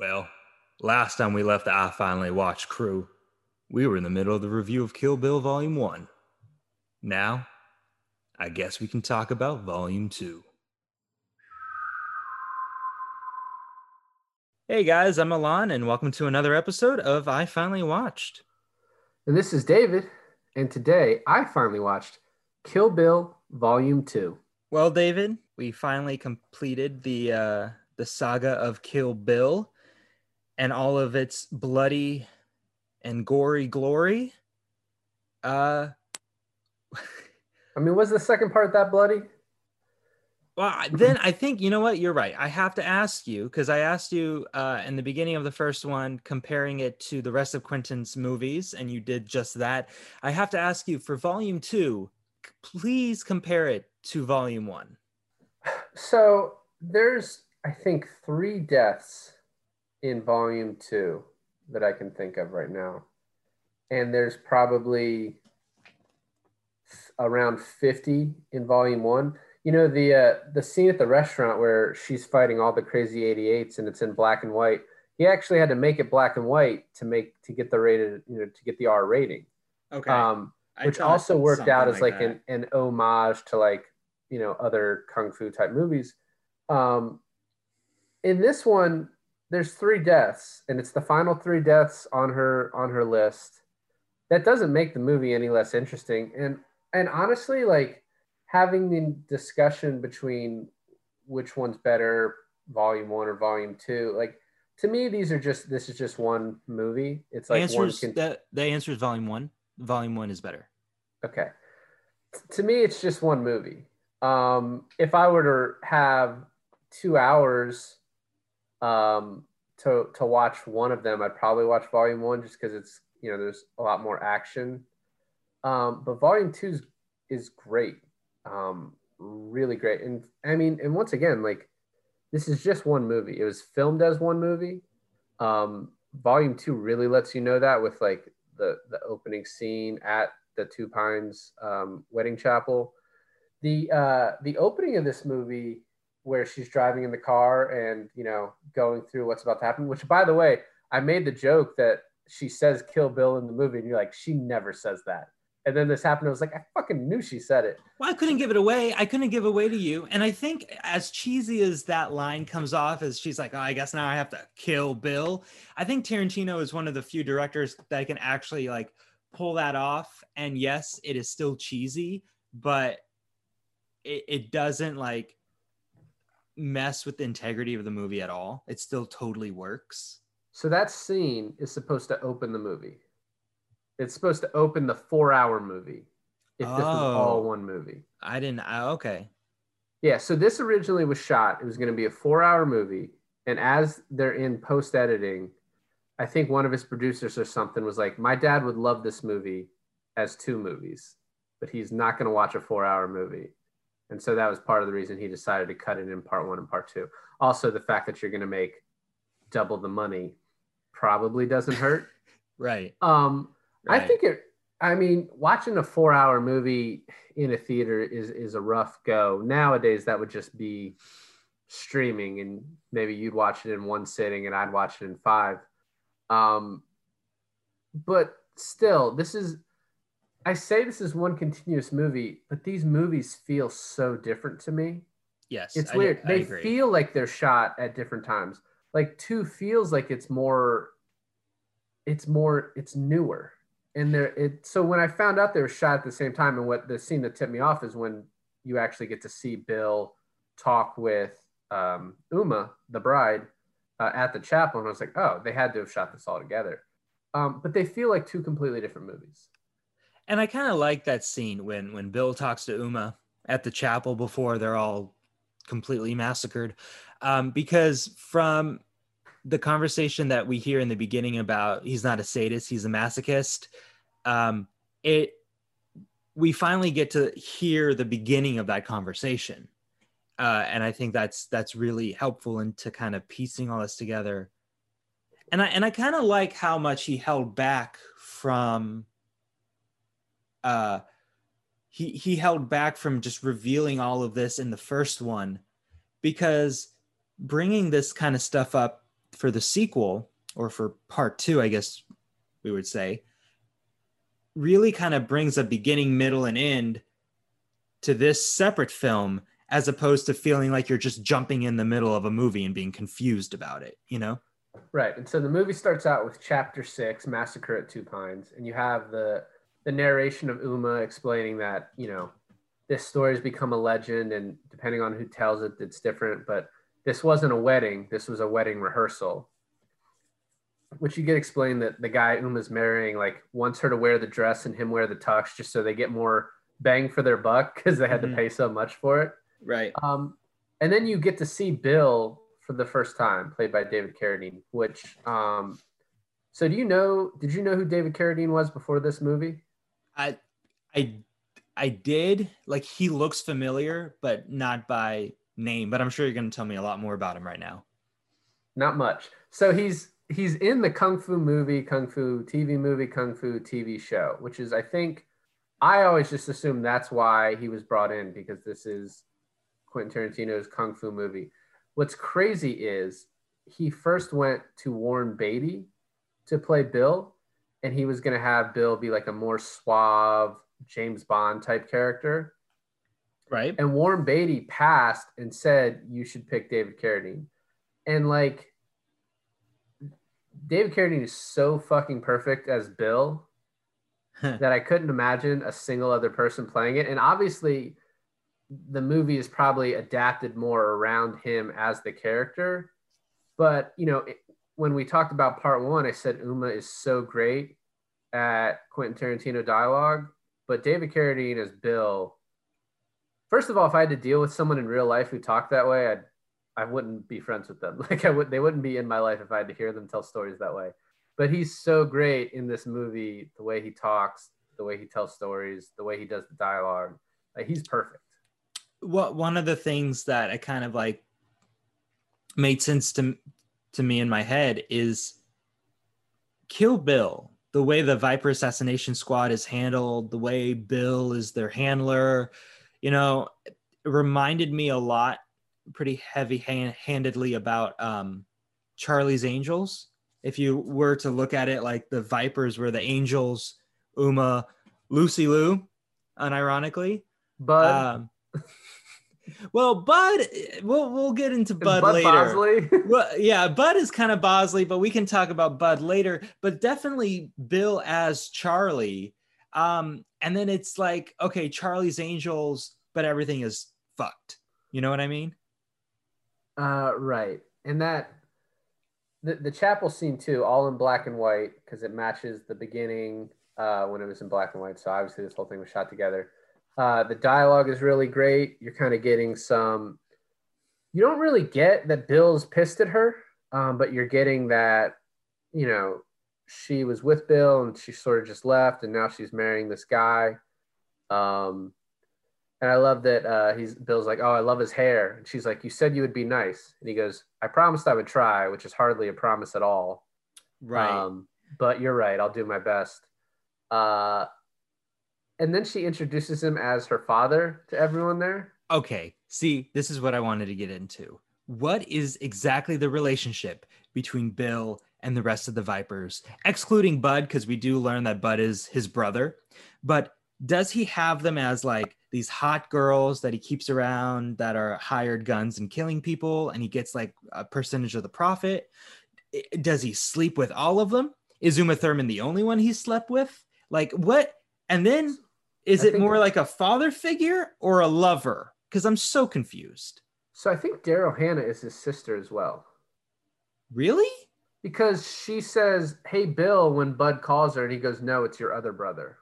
Well, last time we left the I Finally Watched crew, we were in the middle of the review of Kill Bill Volume 1. Now, I guess we can talk about Volume 2. Hey guys, I'm Alon, and welcome to another episode of I Finally Watched. And this is David. And today I finally watched Kill Bill Volume 2. Well, David, we finally completed the uh, the saga of Kill Bill and all of its bloody and gory glory. Uh, I mean, was the second part that bloody? well, then I think you know what you're right. I have to ask you because I asked you uh, in the beginning of the first one, comparing it to the rest of Quentin's movies, and you did just that. I have to ask you for Volume Two, please compare it to Volume One. So there's, I think, three deaths in Volume 2 that I can think of right now. And there's probably around 50 in Volume 1. You know the uh, the scene at the restaurant where she's fighting all the crazy 88s and it's in black and white. He actually had to make it black and white to make to get the rated, you know, to get the R rating. Okay. Um, which also worked out as like that. an, an homage to like you know other kung fu type movies um in this one there's three deaths and it's the final three deaths on her on her list that doesn't make the movie any less interesting and and honestly like having the discussion between which one's better volume one or volume two like to me these are just this is just one movie it's the like answers one that the answer is Volume One. Volume One is better. Okay. To me, it's just one movie. Um, if I were to have two hours um, to to watch one of them, I'd probably watch Volume One just because it's you know there's a lot more action. Um, but Volume Two is, is great, um, really great. And I mean, and once again, like this is just one movie. It was filmed as one movie. Um, volume Two really lets you know that with like the the opening scene at the Two Pines um, wedding chapel. The uh, the opening of this movie where she's driving in the car and you know going through what's about to happen. Which, by the way, I made the joke that she says "Kill Bill" in the movie, and you're like, she never says that. And then this happened. I was like, I fucking knew she said it. Well, I couldn't give it away. I couldn't give away to you. And I think as cheesy as that line comes off, as she's like, oh, I guess now I have to kill Bill. I think Tarantino is one of the few directors that can actually like pull that off. And yes, it is still cheesy, but it, it doesn't like mess with the integrity of the movie at all. It still totally works. So that scene is supposed to open the movie. It's supposed to open the four-hour movie. If this was all Oh. one movie. I didn't. I, okay. Yeah, so this originally was shot. It was going to be a four-hour movie, and as they're in post-editing, I think one of his producers or something was like, "My dad would love this movie as two movies, but he's not going to watch a four-hour movie." And so that was part of the reason he decided to cut it in part one and part two. Also, the fact that you're going to make double the money probably doesn't hurt. Right. Um, I think it. I mean, watching a four-hour movie in a theater is is a rough go. Nowadays, that would just be streaming, and maybe you'd watch it in one sitting, and I'd watch it in five. Um, but still, this is. I say this is one continuous movie, but these movies feel so different to me. Yes. It's I- weird. I they agree. feel like they're shot at different times. Like two feels like it's more. It's more. It's newer, and there. It so when I found out they were shot at the same time, and what the scene that tipped me off is when you actually get to see Bill talk with um, Uma, the bride, uh, at the chapel, and I was like, oh, they had to have shot this all together. Um, but they feel like two completely different movies. And I kind of like that scene when when Bill talks to Uma at the chapel before they're all completely massacred, um, because from the conversation that we hear in the beginning about he's not a sadist, he's a masochist. Um, it we finally get to hear the beginning of that conversation, uh, and I think that's that's really helpful into kind of piecing all this together. And I and I kind of like how much he held back from uh he he held back from just revealing all of this in the first one because bringing this kind of stuff up for the sequel or for part two, I guess we would say, really kind of brings a beginning, middle, and end to this separate film as opposed to feeling like you're just jumping in the middle of a movie and being confused about it, you know? Right. And so the movie starts out with chapter six, Massacre at Two Pines, and you have the the narration of Uma explaining that, you know, this story has become a legend and depending on who tells it, it's different. But this wasn't a wedding, this was a wedding rehearsal. Which you get explained that the guy Uma's marrying like wants her to wear the dress and him wear the tux just so they get more bang for their buck because they had mm-hmm. to pay so much for it. Right. Um, and then you get to see Bill for the first time, played by David Carradine. Which, um, so do you know? Did you know who David Carradine was before this movie? I, I, I did. Like he looks familiar, but not by name. But I'm sure you're going to tell me a lot more about him right now. Not much. So he's he's in the kung fu movie, kung fu TV movie, kung fu TV show, which is I think I always just assume that's why he was brought in because this is Quentin Tarantino's kung fu movie. What's crazy is he first went to Warren Beatty to play Bill, and he was going to have Bill be like a more suave James Bond type character. Right. And Warren Beatty passed and said, you should pick David Carradine. And like, David Carradine is so fucking perfect as Bill that I couldn't imagine a single other person playing it. And obviously, the movie is probably adapted more around him as the character. But, you know, it, when we talked about part one, I said Uma is so great at Quentin Tarantino dialogue, but David Carradine as Bill. First of all, if I had to deal with someone in real life who talked that way, I'd I wouldn't be friends with them. Like I would, they wouldn't be in my life if I had to hear them tell stories that way. But he's so great in this movie, the way he talks, the way he tells stories, the way he does the dialogue. Like he's perfect what one of the things that I kind of like made sense to to me in my head is Kill Bill. The way the Viper Assassination Squad is handled, the way Bill is their handler, you know, reminded me a lot, pretty heavy hand- handedly about um, Charlie's Angels. If you were to look at it like the Vipers were the Angels, Uma, Lucy Liu, unironically. But um, well, Bud, we'll we'll get into Bud, Bud later. Bosley? well, yeah, Bud is kind of Bosley, but we can talk about Bud later. But definitely Bill as Charlie. Um, and then it's like, okay, Charlie's Angels, but everything is fucked. You know what I mean? Uh, right. And that the the chapel scene too, all in black and white because it matches the beginning uh, when it was in black and white. So obviously this whole thing was shot together. Uh, the dialogue is really great. You're kind of getting some. You don't really get that Bill's pissed at her, um, but you're getting that, you know, she was with Bill and she sort of just left, and now she's marrying this guy. Um, and I love that uh, he's Bill's like, oh, I love his hair, and she's like, you said you would be nice, and he goes, I promised I would try, which is hardly a promise at all. Right. Um, but you're right. I'll do my best. Uh, and then she introduces him as her father to everyone there. Okay. See, this is what I wanted to get into. What is exactly the relationship between Bill and the rest of the Vipers, excluding Bud, because we do learn that Bud is his brother. But does he have them as like these hot girls that he keeps around that are hired guns and killing people, and he gets like a percentage of the profit? Does he sleep with all of them? Is Uma Thurman the only one he slept with? Like what? And then is I it more like a father figure or a lover? Because I'm so confused. So I think Daryl Hannah is his sister as well. Really? Because she says, Hey, Bill, when Bud calls her, and he goes, No, it's your other brother.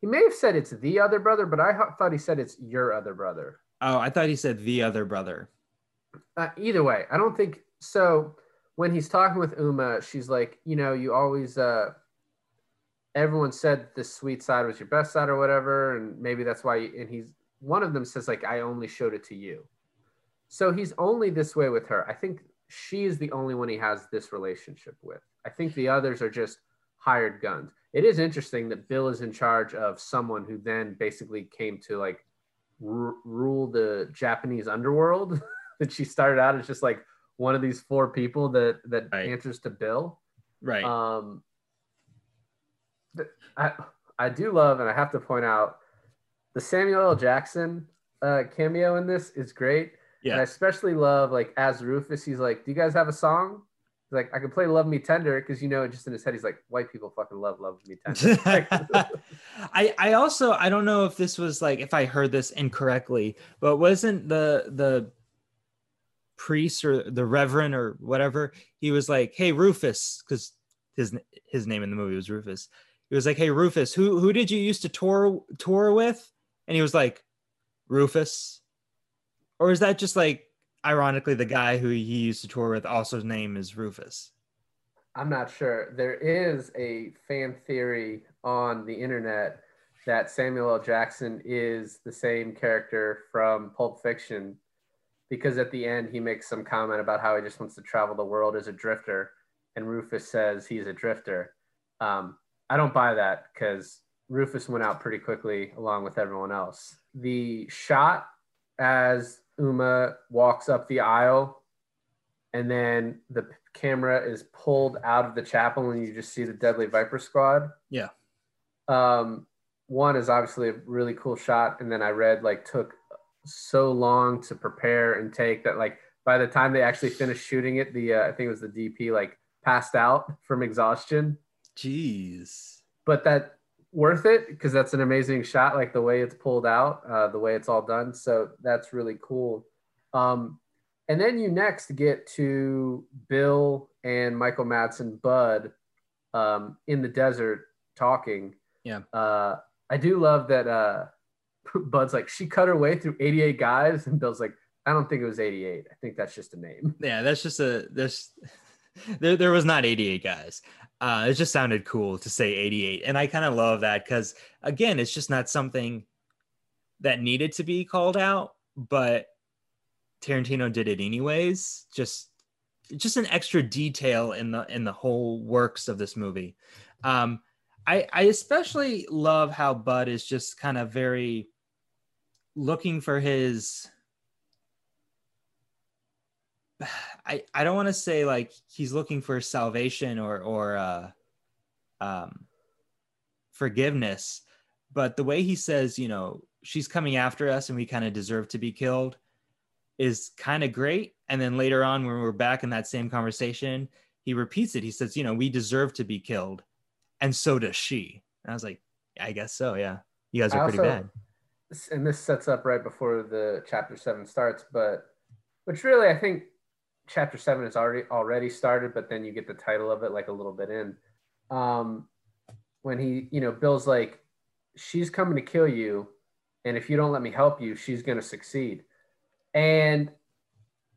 He may have said it's the other brother, but I thought he said it's your other brother. Oh, I thought he said the other brother. Uh, either way, I don't think so. When he's talking with Uma, she's like, You know, you always, uh, everyone said the sweet side was your best side or whatever, and maybe that's why. And he's one of them says like, "I only showed it to you," so he's only this way with her. I think she is the only one he has this relationship with. I think the others are just hired guns. It is interesting that Bill is in charge of someone who then basically came to like r- rule the Japanese underworld. that she started out as just like one of these four people that that Right. answers to Bill. Right. Um, I I do love, and I have to point out, the Samuel L. Jackson uh, cameo in this is great. And I especially love like as Rufus, he's like, "Do you guys have a song?" He's like, "I can play Love Me Tender," because you know, just in his head, he's like, "White people fucking love Love Me Tender." I I also I don't know if this was like if I heard this incorrectly, but wasn't the the priest or the reverend or whatever he was like, "Hey Rufus," because his his name in the movie was Rufus. He was like, "Hey Rufus, who who did you used to tour tour with?" And he was like, "Rufus," or is that just like ironically the guy who he used to tour with also his name is Rufus? I'm not sure. There is a fan theory on the internet that Samuel L. Jackson is the same character from Pulp Fiction because at the end he makes some comment about how he just wants to travel the world as a drifter, and Rufus says he's a drifter. Um, I don't buy that because Rufus went out pretty quickly along with everyone else. The shot as Uma walks up the aisle and then the camera is pulled out of the chapel and you just see the deadly viper squad Yeah. um one is obviously a really cool shot and then i read like took so long to prepare and take that like by the time they actually finished shooting it the uh, i think it was the dp like passed out from exhaustion Jeez. but that worth it? Because that's an amazing shot like the way it's pulled out uh, the way it's all done. So that's really cool. Um, and then you next get to bill and michael madsen bud um, in the desert talking. Yeah. uh, i do love that uh, bud's like she cut her way through 88 guys? And bill's like i don't think it was 88 i think that's just a name. Yeah, that's just a there's there there was not 88 guys. Uh it just sounded cool to say 88. And I kind of love that cuz again, it's just not something that needed to be called out, but Tarantino did it anyways. Just just an extra detail in the in the whole works of this movie. Um I I especially love how Bud is just kind of very looking for his I, I don't want to say like he's looking for salvation or or uh, um, forgiveness, but the way he says, you know, she's coming after us and we kind of deserve to be killed is kind of great. And then later on, when we're back in that same conversation, he repeats it. He says, you know, we deserve to be killed, and so does she. And I was like, I guess so. Yeah, you guys are pretty bad. and this sets up right before the chapter seven starts, but which really I think chapter seven is already already started, but then you get the title of it like a little bit in. Um, when he, you know, Bill's like, she's coming to kill you, and if you don't let me help you, she's gonna succeed. And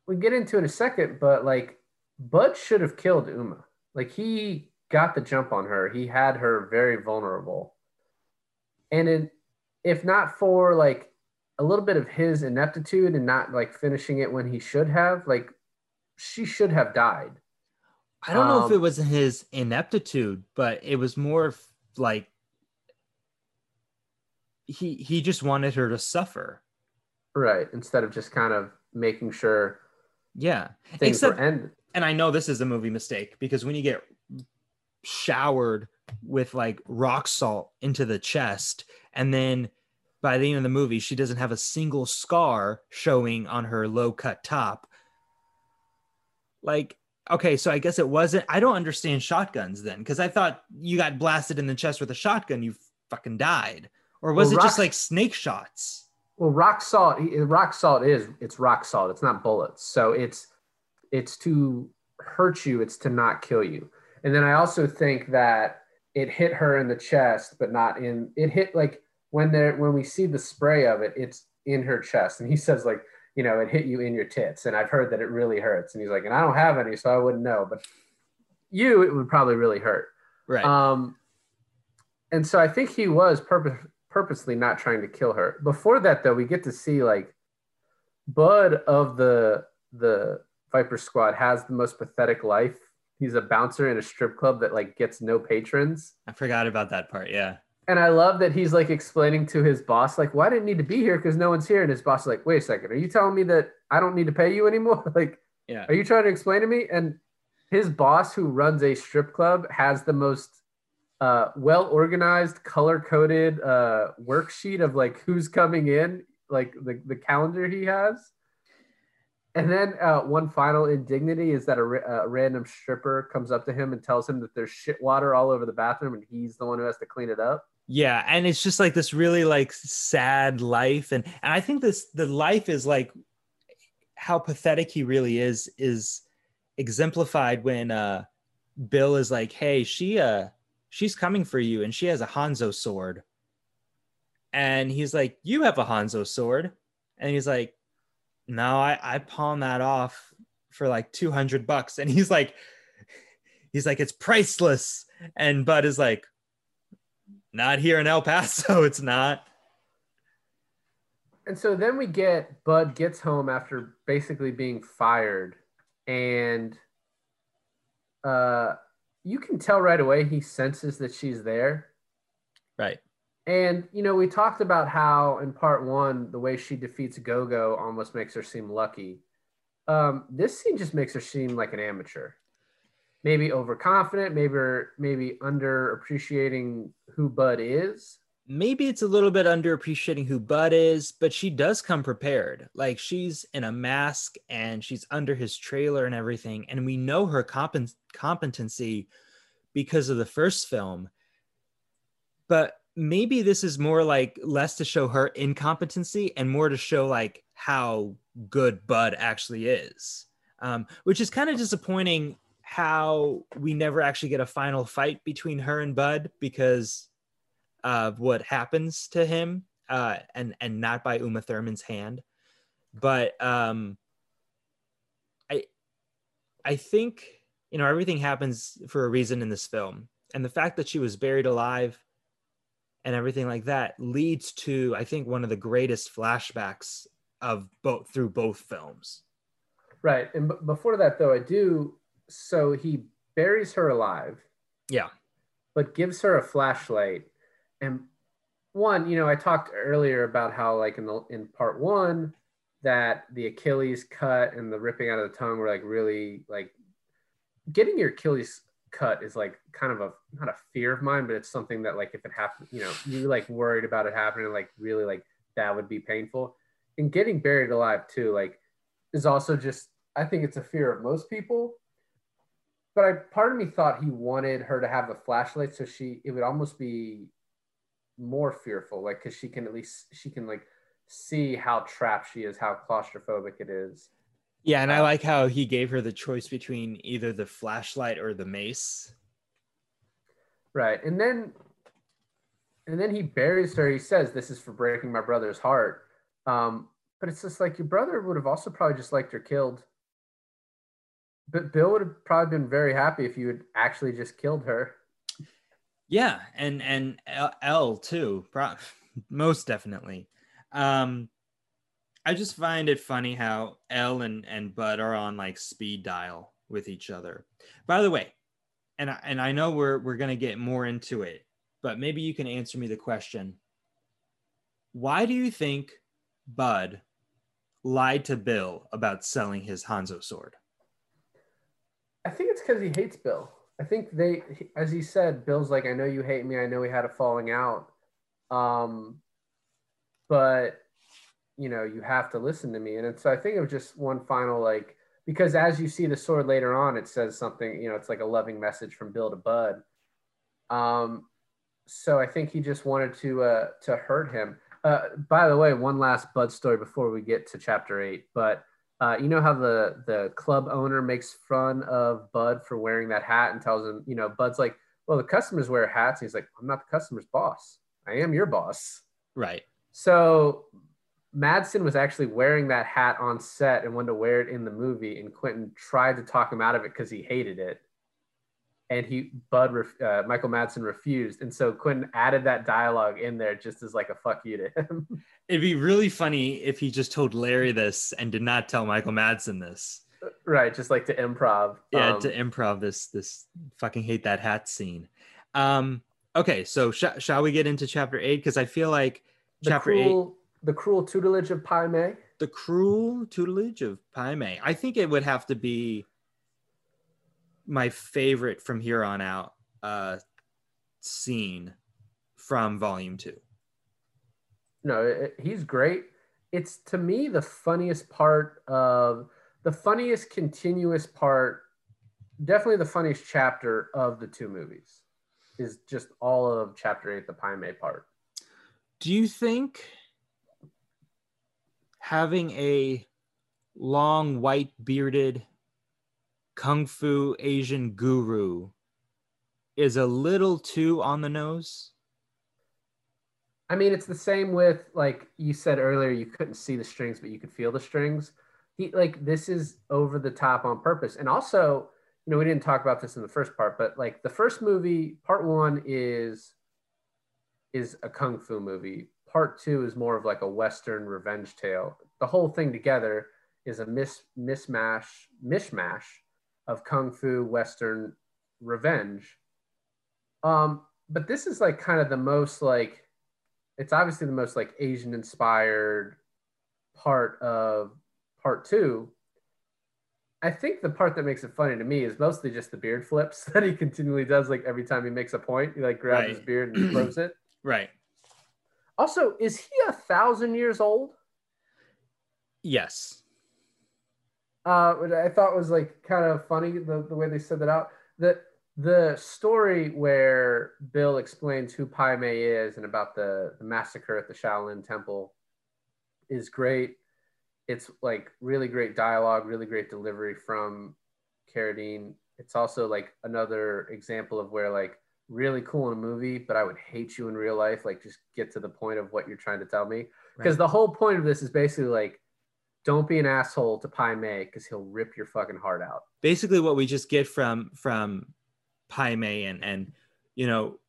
we get into it in a second, but like Bud should have killed Uma. Like he got the jump on her. He had her very vulnerable. And in, if not for like a little bit of his ineptitude and not like finishing it when he should have, like she should have died. I don't know if Um, it was his ineptitude, but it was more like he he just wanted her to suffer. Right. Instead of just kind of making sure Yeah. things Except were ended. and I know this is a movie mistake because when you get showered with like rock salt into the chest and then by the end of the movie she doesn't have a single scar showing on her low cut top like okay so i guess it wasn't i don't understand shotguns then because i thought you got blasted in the chest with a shotgun you fucking died or was Well, it just like snake shots Well, rock salt, rock salt is it's rock salt. It's not bullets. So it's it's to hurt you. It's to not kill you. And then I also think that it hit her in the chest, but not in. It hit like when there when we see the spray of it, it's in her chest. And he says like, you know, it hit you in your tits. And I've heard that it really hurts. And he's like, and I don't have any, so I wouldn't know. But you, it would probably really hurt. right Um, and so I think he was purpose, purposely not trying to kill her. Before that, though, we get to see like Bud of the the Viper Squad has the most pathetic life. He's a bouncer in a strip club that like gets no patrons. i forgot about that part yeah And I love that he's like explaining to his boss, like, "Why didn't need to be here because no one's here." And his boss is like, "Wait a second, are you telling me that I don't need to pay you anymore?" like, Yeah. Are you trying to explain to me? And his boss, who runs a strip club, has the most uh, well organized, color coded uh, worksheet of like who's coming in, like the, the calendar he has. And then uh, one final indignity is that a, a random stripper comes up to him and tells him that there's shit water all over the bathroom and he's the one who has to clean it up. Yeah, and it's just like this really like sad life and and I think this the life is like how pathetic he really is is exemplified when uh Bill is like, "Hey, she uh she's coming for you and she has a Hanzo sword." And he's like, "You have a Hanzo sword." And he's like, "No, I I pawn that off for like 200 bucks." And he's like he's like, "It's priceless." And Bud is like, not here in El Paso, it's not. And so then we get Bud gets home after basically being fired, and uh, you can tell right away he senses that she's there. Right. And you know, we talked about how in part one, the way she defeats Gogo almost makes her seem lucky. Um, this scene just makes her seem like an amateur, maybe overconfident, maybe maybe under appreciating who Bud is. Maybe it's a little bit underappreciating who Bud is, but she does come prepared. Like she's in a mask and she's under his trailer and everything. And we know her compet- competency because of the first film. But maybe this is more like less to show her incompetency and more to show like how good Bud actually is. Um, which is kind of disappointing how we never actually get a final fight between her and Bud because of what happens to him uh, and and not by Uma Thurman's hand. But um, I I think you know everything happens for a reason in this film, and the fact that she was buried alive and everything like that leads to I think one of the greatest flashbacks of both through both films. Right, and b- before that though, I do. So he buries her alive. Yeah. But gives her a flashlight and one, you know, I talked earlier about how like in the in part one that the Achilles cut and the ripping out of the tongue were like really like getting your Achilles cut is like kind of a not a fear of mine, but it's something that like if it happened, you know, you like worried about it happening, like really like that would be painful. And getting buried alive too, like is also just I think it's a fear of most people. But I part of me thought he wanted her to have a flashlight so she it would almost be more fearful like because she can at least she can like see how trapped she is how claustrophobic it is. Yeah and i like how he gave her the choice between either the flashlight or the mace. Right and then and then he buries her. He says this is for breaking my brother's heart. Um but it's just like your brother would have also probably just liked her killed but bill would have probably been very happy if you had actually just killed her yeah, and and Elle too, most definitely. Um, I just find it funny how Elle and and Bud are on like speed dial with each other. By the way, and I, and I know we're we're gonna get more into it, but maybe you can answer me the question: Why do you think Bud lied to Bill about selling his Hanzo sword? I think it's because he hates Bill. I think they, as he said, Bill's like, I know you hate me. I know we had a falling out. Um, but you know, you have to listen to me. And so I think it was just one final, like, because as you see the sword later on, it says something, you know, it's like a loving message from Bill to Bud. Um, so I think he just wanted to, uh, to hurt him. Uh, by the way, one last Bud story before we get to chapter eight, but uh, you know how the the club owner makes fun of Bud for wearing that hat and tells him, you know, Bud's like, well, the customers wear hats. And he's like, I'm not the customer's boss. I am your boss. Right. So Madsen was actually wearing that hat on set and wanted to wear it in the movie, and Quentin tried to talk him out of it because he hated it and he Bud uh, Michael Madsen refused, and so Quentin added that dialogue in there just as like a fuck you to him. It'd be really funny if he just told Larry this and did not tell Michael Madsen this. Right, just like to improv. Yeah, um, to improv this this fucking hate that hat scene. Um, okay, so sh- shall we get into chapter eight? Because I feel like chapter cruel, eight, the cruel tutelage of Pai Mei. the cruel tutelage of Pai Mei. I think it would have to be my favorite from here on out uh, scene from Volume Two. No, it, he's great. It's to me the funniest part of the funniest continuous part, definitely the funniest chapter of the two movies is just all of chapter eight, the Pai Mei part. Do you think having a long white bearded kung fu Asian guru is a little too on the nose? I mean, it's the same with like you said earlier, you couldn't see the strings, but you could feel the strings. He like this is over the top on purpose. And also, you know, we didn't talk about this in the first part, but like the first movie, part one is is a kung fu movie. Part two is more of like a western revenge tale. The whole thing together is a mis mismash mishmash of kung fu western revenge. Um, but this is like kind of the most like it's obviously the most like Asian inspired part of part two. I think the part that makes it funny to me is mostly just the beard flips that he continually does. Like every time he makes a point, he like grabs right. his beard and throws it. Right. Also, is he a thousand years old? Yes. Uh, what I thought was like kind of funny the, the way they said that out. The the story where Bill explains who Pai Mei is and about the, the massacre at the Shaolin Temple is great. It's like really great dialogue, really great delivery from Carradine. It's also like another example of where like really cool in a movie, but I would hate you in real life. Like just get to the point of what you're trying to tell me. Because right. the whole point of this is basically like don't be an asshole to Pai Mei because he'll rip your fucking heart out. Basically, what we just get from from Pai Mei and and you know,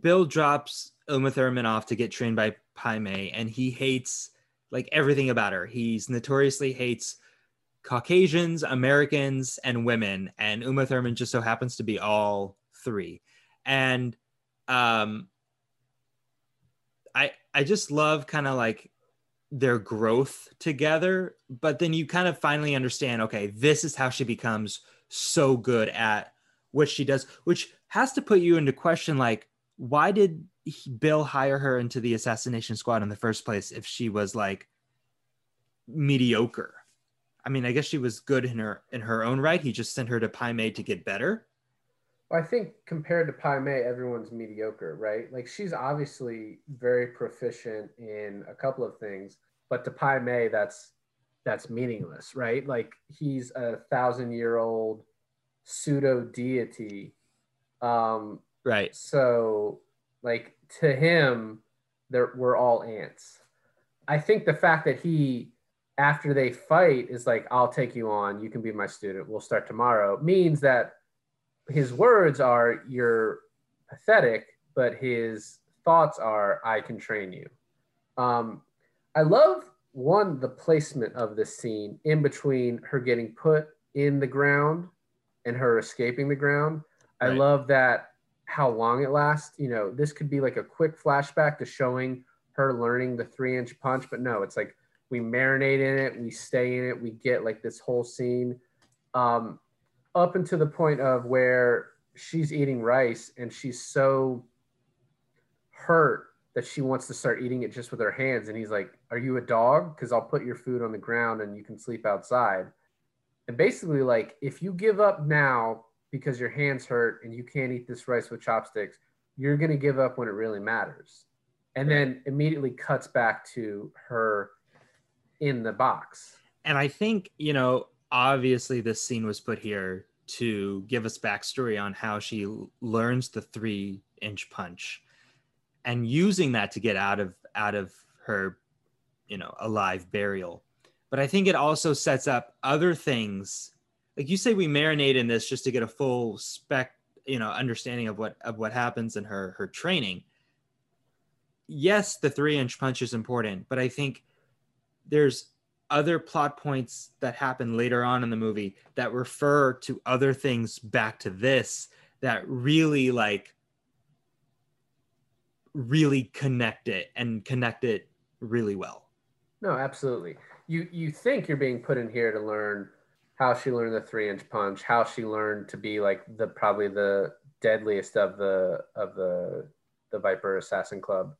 Bill drops Uma Thurman off to get trained by Pai Mei, and he hates like everything about her. He's notoriously hates Caucasians, Americans, and women, and Uma Thurman just so happens to be all three. And um, I I just love kind of like their growth together, but then you kind of finally understand, okay, this is how she becomes so good at what she does, which has to put you into question like, why did Bill hire her into the assassination squad in the first place if she was like mediocre? I mean, I guess she was good in her in her own right. He just sent her to Pai Mei to get better. I think compared to Pai Mei, everyone's mediocre, right? Like she's obviously very proficient in a couple of things, but to Pai Mei, that's that's meaningless, right? Like he's a thousand year old pseudo deity. Um, right. So, like to him, there we're all ants. I think the fact that he, after they fight, is like, "I'll take you on. You can be my student. We'll start tomorrow," means that his words are you're pathetic, but his thoughts are I can train you. Um, I love one the placement of this scene in between her getting put in the ground and her escaping the ground. Right. I love that how long it lasts. You know, this could be like a quick flashback to showing her learning the three inch punch, but no, it's like we marinate in it, we stay in it, we get like this whole scene. Um, up until the point of where she's eating rice and she's so hurt that she wants to start eating it just with her hands. And he's like are you a dog? Because i'll put your food on the ground and you can sleep outside. And basically like if you give up now because your hands hurt and you can't eat this rice with chopsticks you're going to give up when it really matters. And then immediately cuts back to her in the box. And i think you know obviously this scene was put here to give us backstory on how she learns the three inch punch and using that to get out of out of her you know alive burial. But i think it also sets up other things. Like you say we marinate in this just to get a full spec you know understanding of what of what happens in her her training. Yes the three inch punch is important but i think there's other plot points that happen later on in the movie that refer to other things back to this that really like really connect it and connect it really well No, absolutely. You you think you're being put in here to learn how she learned the three inch punch, how she learned to be like the probably the deadliest of the of the the Viper Assassin Club.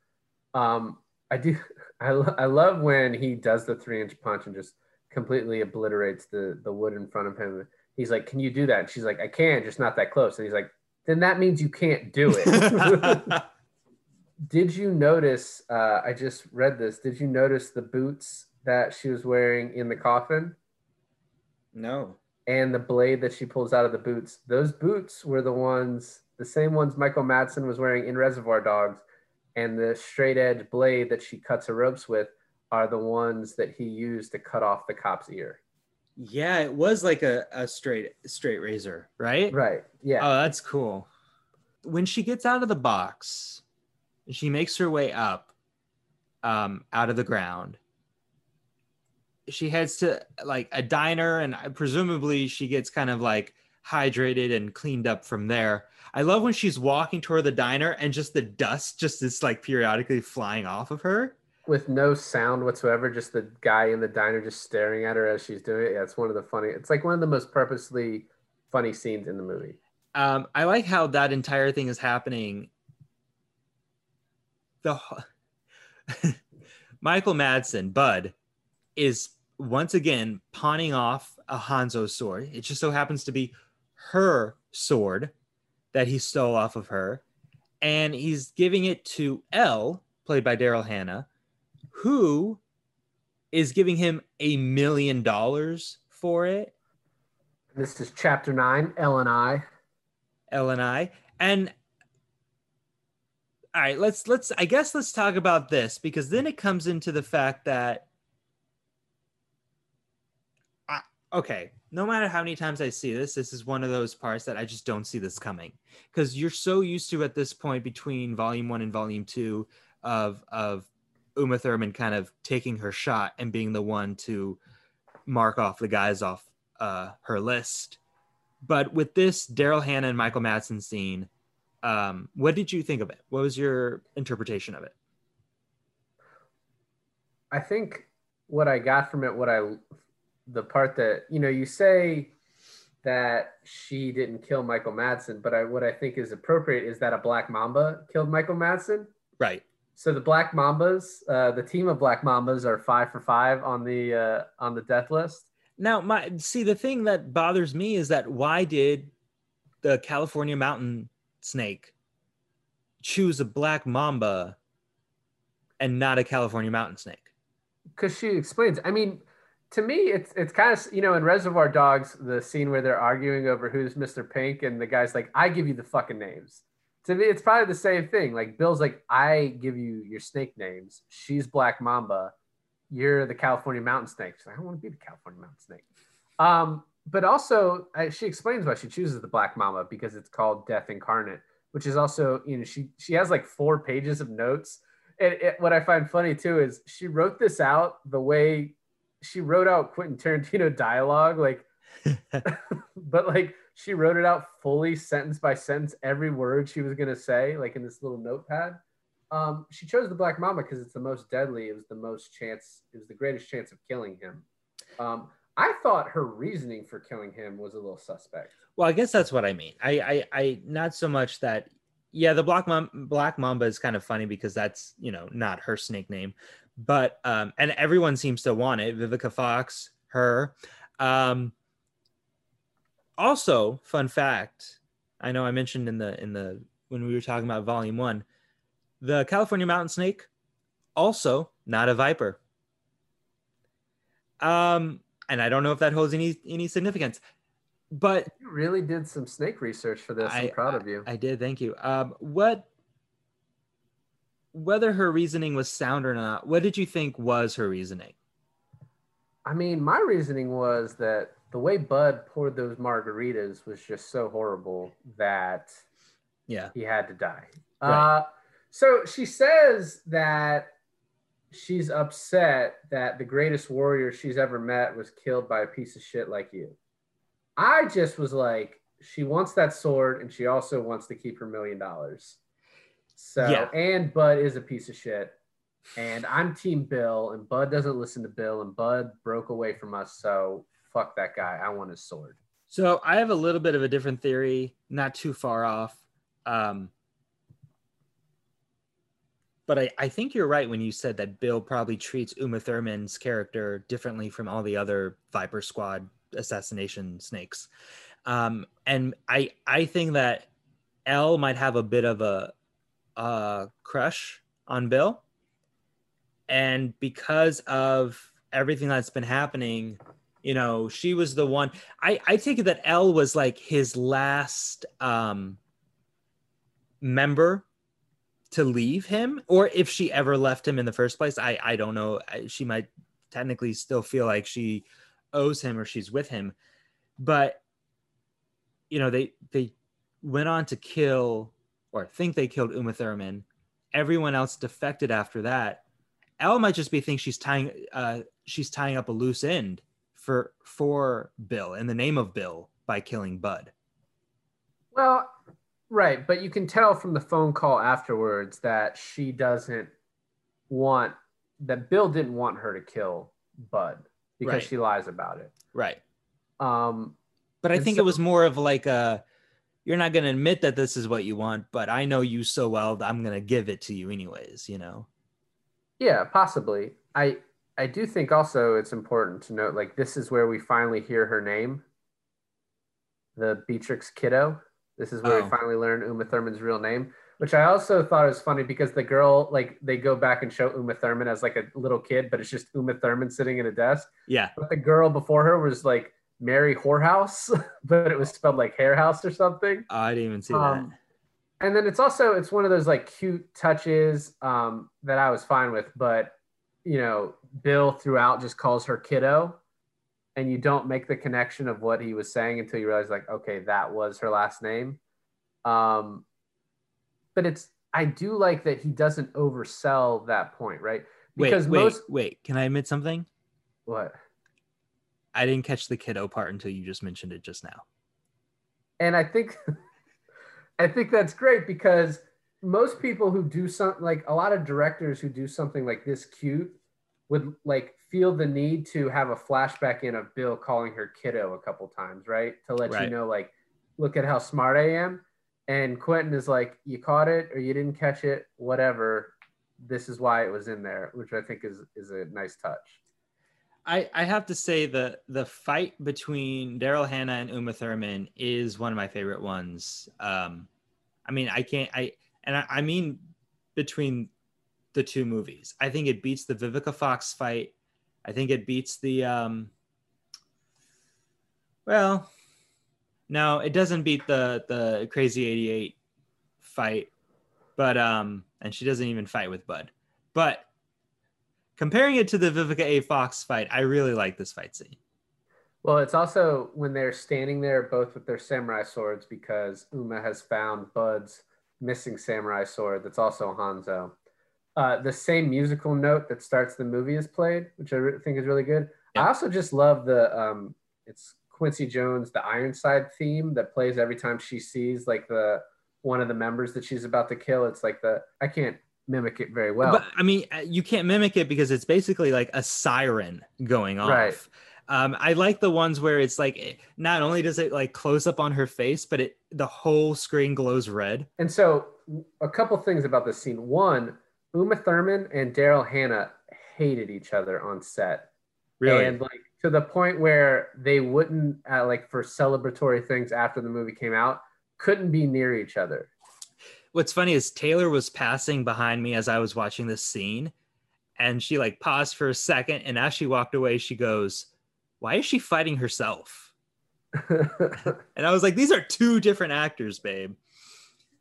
Um, I do I, I love when he does the three inch punch and just completely obliterates the the wood in front of him. He's like, "Can you do that?" And she's like, "I can, just not that close." And he's like, "Then that means you can't do it." did you notice? Uh, I just read this. Did you notice the boots that she was wearing in the coffin? No. And the blade that she pulls out of the boots. Those boots were the ones, the same ones Michael Madsen was wearing in Reservoir Dogs, and the straight edge blade that she cuts her ropes with are the ones that he used to cut off the cop's ear. Yeah, it was like a, a straight straight razor, right? Right. Yeah. Oh, that's cool. When she gets out of the box, she makes her way up um, out of the ground. She heads to like a diner, and presumably she gets kind of like hydrated and cleaned up from there. I love when she's walking toward the diner and just the dust just is like periodically flying off of her with no sound whatsoever, just the guy in the diner just staring at her as she's doing it. Yeah, it's one of the funny. It's like one of the most purposely funny scenes in the movie. Um, I like how that entire thing is happening. The Michael Madsen, Bud, is once again pawning off a Hanzo sword. It just so happens to be her sword that he stole off of her, and he's giving it to Elle, played by Daryl Hannah, who is giving him a million dollars for it. This is chapter nine, Elle and I. Elle and I. And all right, let's let's I guess let's talk about this because then it comes into the fact that I, okay, no matter how many times I see this, this is one of those parts that I just don't see this coming because you're so used to at this point between volume 1 and volume 2 of of Uma Thurman kind of taking her shot and being the one to mark off the guys off uh, her list. But with this Daryl Hannah and Michael Madsen scene, um, what did you think of it? What was your interpretation of it? I think what I got from it, what I, the part that, you know, you say that she didn't kill Michael Madsen, but I, what I think is appropriate is that a Black Mamba killed Michael Madsen. Right. So the Black Mambas, uh, the team of Black Mambas are five for five on the uh, on the death list. Now, my see the thing that bothers me is that why did the California mountain snake choose a black mamba and not a California mountain snake? Because she explains. I mean, to me, it's it's kind of you know in Reservoir Dogs, the scene where they're arguing over who's Mr. Pink, and the guy's like, "I give you the fucking names." to me, it's probably the same thing. Like Bill's like, I give you your snake names. She's Black Mamba. You're the California Mountain Snake. She's like, I don't want to be the California Mountain Snake. Um, but also, uh, she explains why she chooses the Black Mamba because it's called Death Incarnate, which is also, you know, she she has like four pages of notes. And it, what I find funny too is she wrote this out the way she wrote out Quentin Tarantino dialogue, like, but like she wrote it out fully, sentence by sentence, every word she was gonna say, like in this little notepad. Um, she chose the Black Mamba because it's the most deadly. It was the most chance. It was the greatest chance of killing him. Um, I thought her reasoning for killing him was a little suspect. Well, I guess that's what I mean. I, I, I not so much that. Yeah, the Black Mamba, Black Mamba is kind of funny because that's you know not her snake name, but um, and everyone seems to want it. Vivica Fox, her. Um, also, fun fact, I know I mentioned in the in the when we were talking about volume 1, the California mountain snake also not a viper. Um and I don't know if that holds any any significance. But you really did some snake research for this. I, am proud of you. I, I did, thank you. Um what whether her reasoning was sound or not, what did you think was her reasoning? I mean, my reasoning was that the way Bud poured those margaritas was just so horrible that yeah he had to die. Right. Uh, so she says that she's upset that the greatest warrior she's ever met was killed by a piece of shit like you. I just was like, she wants that sword and she also wants to keep her million dollars. So, yeah. and Bud is a piece of shit. And I'm Team Bill, and Bud doesn't listen to Bill, and Bud broke away from us. So fuck that guy. I want his sword. So I have a little bit of a different theory, not too far off. Um, but I, I think you're right when you said that Bill probably treats Uma Thurman's character differently from all the other Viper Squad assassination snakes. Um, and I I think that Elle might have a bit of a, a crush on Bill. And because of everything that's been happening, you know, she was the one. I, I take it that Elle was like his last um, member to leave him or if she ever left him in the first place i i don't know she might technically still feel like she owes him or she's with him but you know they they went on to kill or think they killed uma thurman everyone else defected after that Elle might just be think she's tying uh she's tying up a loose end for for bill in the name of bill by killing bud well Right, but you can tell from the phone call afterwards that she doesn't want that Bill didn't want her to kill Bud because right. she lies about it. Right. Um but I think so, it was more of like a you're not going to admit that this is what you want, but I know you so well that I'm going to give it to you anyways, you know. Yeah, possibly. I I do think also it's important to note like this is where we finally hear her name. The Beatrix Kiddo. This is where oh. we finally learn Uma Thurman's real name, which I also thought was funny because the girl, like, they go back and show Uma Thurman as like a little kid, but it's just Uma Thurman sitting at a desk. Yeah. But the girl before her was like Mary Whorehouse, but it was spelled like Hair House or something. Oh, I didn't even see um, that. And then it's also it's one of those like cute touches um, that I was fine with, but you know, Bill throughout just calls her kiddo and you don't make the connection of what he was saying until you realize like okay that was her last name. Um but it's i do like that he doesn't oversell that point right? Because wait, most wait wait. Can i admit something? What i didn't catch the kiddo part until you just mentioned it just now and i think i think that's great because most people who do something like a lot of directors who do something like this cute would like feel the need to have a flashback in of Bill calling her kiddo a couple times, right? To let right. you know, like, look at how smart I am. And Quentin is like, you caught it or you didn't catch it, whatever. This is why it was in there, which I think is is a nice touch. I, I have to say the the fight between Daryl Hannah and Uma Thurman is one of my favorite ones. Um, I mean, I can't I and I, I mean between the two movies. I think it beats the Vivica Fox fight I think it beats the um well no, it doesn't beat the the crazy 88 fight, but um and she doesn't even fight with Bud. But comparing it to the Vivica A. Fox fight, I really like this fight scene. Well, it's also when they're standing there both with their samurai swords because Uma has found Bud's missing samurai sword that's also Hanzo uh, the same musical note that starts the movie is played, which I re- think is really good. Yeah. I also just love the um, it's Quincy Jones, the Ironside theme that plays every time she sees like the one of the members that she's about to kill. It's like the I can't mimic it very well. But I mean, uh, you can't mimic it because it's basically like a siren going off. Right. Um, I like the ones where it's like not only does it like close up on her face, but it the whole screen glows red. And so, a couple things about this scene. One, Uma Thurman and Daryl Hannah hated each other on set. Really? And like to the point where they wouldn't uh, like for celebratory things after the movie came out, couldn't be near each other. What's funny is Taylor was passing behind me as I was watching this scene and she like paused for a second and as she walked away she goes, "Why is she fighting herself?" and I was like, "These are two different actors, babe."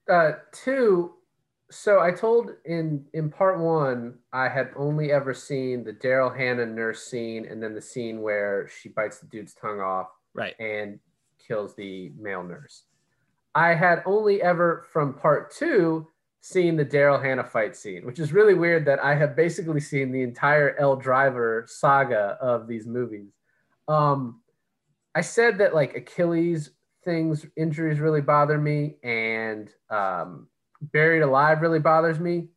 Uh, two, so I told in in part one, I had only ever seen the Daryl Hannah nurse scene, and then the scene where she bites the dude's tongue off, right, and kills the male nurse. I had only ever from part two seen the Daryl Hannah fight scene, which is really weird that I have basically seen the entire Elle Driver saga of these movies. Um, I said that like Achilles things, injuries really bother me, and um, buried alive really bothers me.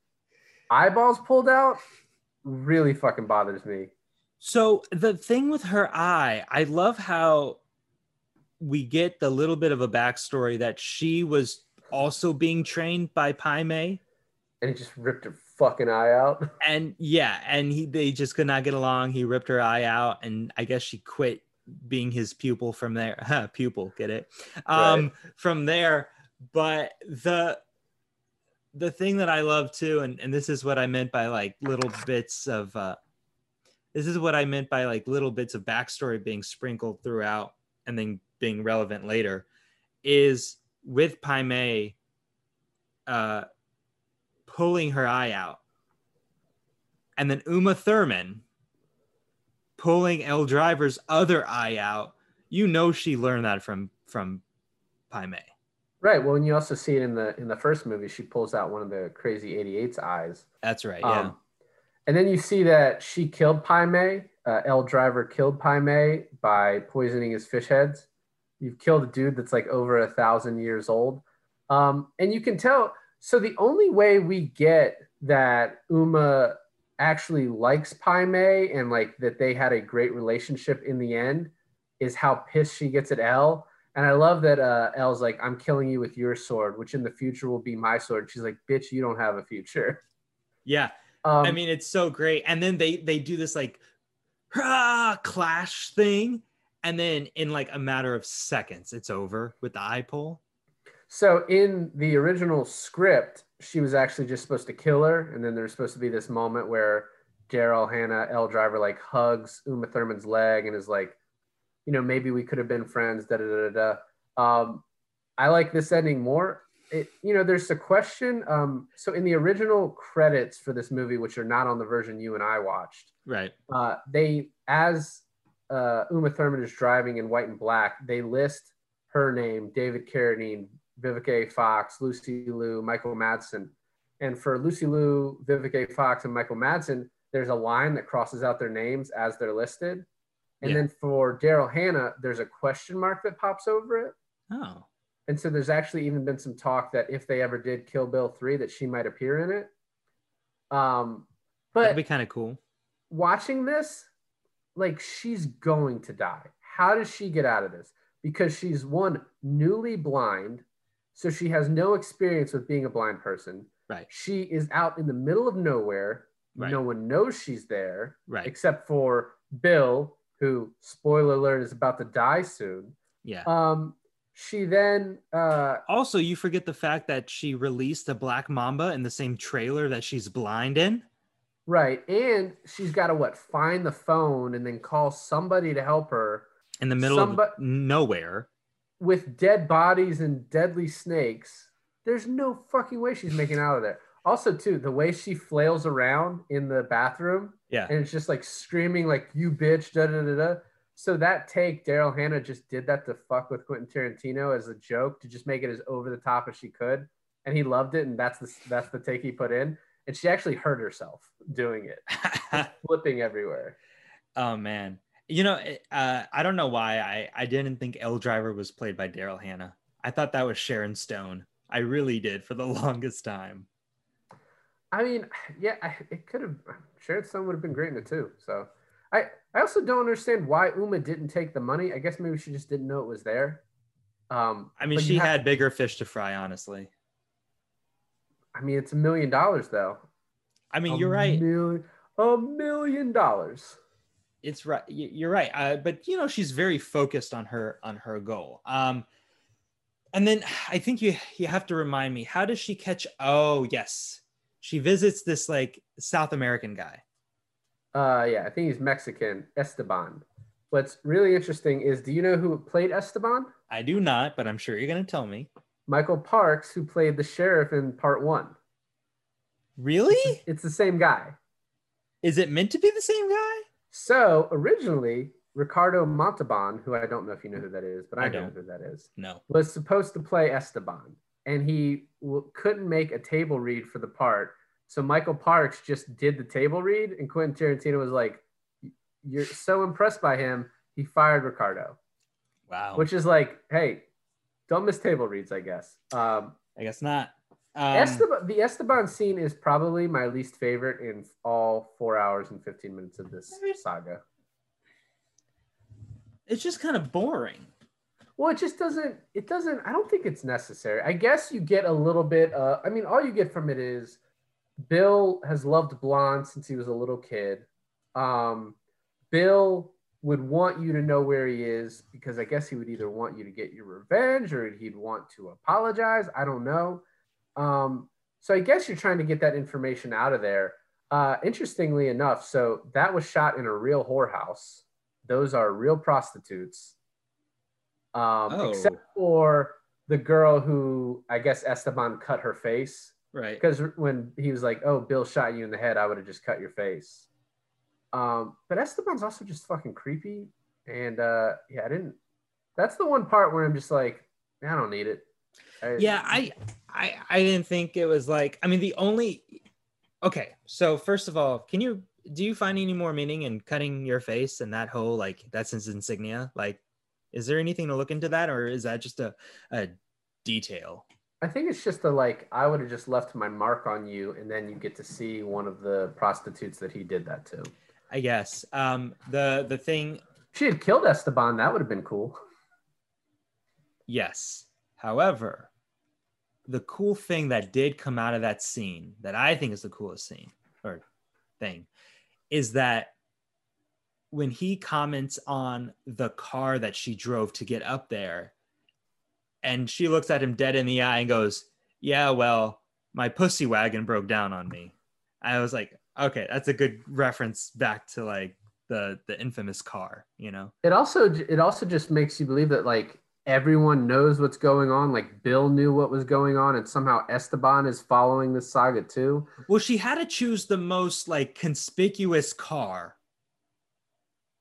eyeballs pulled out really fucking bothers me. So the thing with her eye, I love how we get the little bit of a backstory that she was also being trained by Pai Mei. And he just ripped her fucking eye out. And yeah, and he they just could not get along. He ripped her eye out, and I guess she quit being his pupil from there. Huh, pupil, get it? Um, right. from there. But the the thing that I love too, and, and this is what I meant by like little bits of uh this is what I meant by like little bits of backstory being sprinkled throughout and then being relevant later, is with Pai Mei uh pulling her eye out. And then Uma Thurman pulling Elle Driver's other eye out. You know she learned that from from Pai Mei. Right. Well, and you also see it in the in the first movie. She pulls out one of the crazy 88's eyes. That's right. Yeah. Um, and then you see that she killed Pai Mei. Uh, Elle Driver killed Pai Mei by poisoning his fish heads. You've killed a dude that's like over a thousand years old. Um, and you can tell. So the only way we get that Uma actually likes Pai Mei and like that they had a great relationship in the end is how pissed she gets at Elle and I love that uh, Elle's like, I'm killing you with your sword, which in the future will be my sword. She's like, bitch, you don't have a future. Yeah. Um, I mean, it's so great. And then they they do this like clash thing. And then in like a matter of seconds, it's over with the eye pull. So in the original script, she was actually just supposed to kill her. And then there's supposed to be this moment where Daryl Hannah, Elle Driver, like hugs Uma Thurman's leg and is like, you know, maybe we could have been friends, da da da da. Um, I like this ending more. It, you know, there's a question. Um, so in the original credits for this movie, which are not on the version you and I watched, right? Uh, they, as uh, Uma Thurman is driving in white and black, they list her name, David Carradine, Vivica A. Fox, Lucy Liu, Michael Madsen, and for Lucy Liu, Vivica A. Fox, and Michael Madsen, there's a line that crosses out their names as they're listed. And yeah. then for Daryl Hannah, there's a question mark that pops over it. Oh. And so there's actually even been some talk that if they ever did Kill Bill 3, that she might appear in it. Um, but that'd be kind of cool. Watching this, like she's going to die. How does she get out of this? Because she's one newly blind, so she has no experience with being a blind person. Right. She is out in the middle of nowhere. Right. No one knows she's there. Right. Except for Bill, who, spoiler alert, is about to die soon. Yeah. Um, she then uh, also you forget the fact that she released a black mamba in the same trailer that she's blind in. Right, and she's got to what find the phone and then call somebody to help her in the middle of nowhere with dead bodies and deadly snakes. There's no fucking way she's making out of there. Also, too, the way she flails around in the bathroom yeah. And it's just like screaming like you bitch, da da da da. So that take, Daryl Hannah just did that to fuck with Quentin Tarantino as a joke to just make it as over the top as she could. And he loved it, and that's the that's the take he put in. And she actually hurt herself doing it, flipping everywhere. Oh man, you know, uh, I don't know why I I didn't think Elle Driver was played by Daryl Hannah. I thought that was Sharon Stone. I really did for the longest time. I mean, yeah, I, it could have. Sharon Stone would have been great in it too. So, I I also don't understand why Uma didn't take the money. I guess maybe she just didn't know it was there. Um, I mean, she had bigger fish to fry, honestly. I mean, it's a million dollars though. I mean, a you're right. Million, a million dollars. It's right. You're right. Uh, but you know, she's very focused on her on her goal. Um, and then I think you you have to remind me. How does she catch? Oh, yes she visits this like South American guy. Uh, yeah, I think he's Mexican, Esteban. What's really interesting is, do you know who played Esteban? I do not, but I'm sure you're going to tell me. Michael Parks, who played the sheriff in part one. Really? It's, it's the same guy. Is it meant to be the same guy? So originally, Ricardo Montalban, who I don't know if you know who that is, but I, I know who that is, no, was supposed to play Esteban and he w- couldn't make a table read for the part. So Michael Parks just did the table read, and Quentin Tarantino was like, "You're so impressed by him, he fired Ricardo." Wow. Which is like, hey, don't miss table reads, I guess. Um, I guess not. Um, Esteban, the Esteban scene is probably my least favorite in all four hours and 15 minutes of this saga. it's just kind of boring. Well, it just doesn't, it doesn't, I don't think it's necessary. I guess you get a little bit, uh, I mean, all you get from it is Bill has loved Blonde since he was a little kid. Um, Bill would want you to know where he is because I guess he would either want you to get your revenge or he'd want to apologize. I don't know. Um, so I guess you're trying to get that information out of there. Uh, interestingly enough, so that was shot in a real whorehouse. Those are real prostitutes. Um, Oh. Except for the girl who I guess Esteban cut her face Right. because when he was like, "Oh, Bill shot you in the head," I would have just cut your face. Um, but Esteban's also just fucking creepy, and uh, yeah, I didn't. That's the one part where I'm just like, I don't need it. I- yeah I, I i didn't think it was like i mean the only okay so first of all can you do you find any more meaning in cutting your face and that whole like that's his insignia like is there anything to look into that or is that just a, a detail I think it's just the like I would have just left my mark on you, and then you get to see one of the prostitutes that he did that to. I guess. Um the the thing she had killed Esteban, that would have been cool. yes. However the cool thing that did come out of that scene that i think is the coolest scene or thing is that when he comments on the car that she drove to get up there and she looks at him dead in the eye and goes yeah well my pussy wagon broke down on me. I was like okay that's a good reference back to like the the infamous car you know It also it also just makes you believe that like everyone knows what's going on. Like Bill knew what was going on, and somehow Esteban is following this saga too. Well, she had to choose the most like conspicuous car.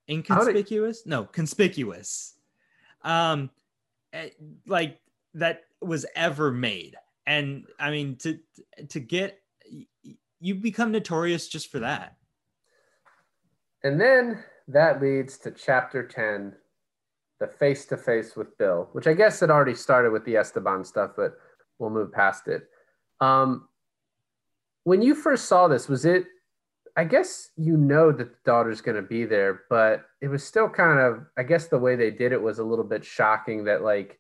Inconspicuous? No, conspicuous. Um, eh, like that was ever made, and I mean to to get you become notorious just for that. And then that leads to chapter 10, the face to face with Bill, which I guess had already started with the Esteban stuff, but we'll move past it. Um, when you first saw this, was it, I guess you know that the daughter's going to be there, but it was still kind of, I guess the way they did it was a little bit shocking that like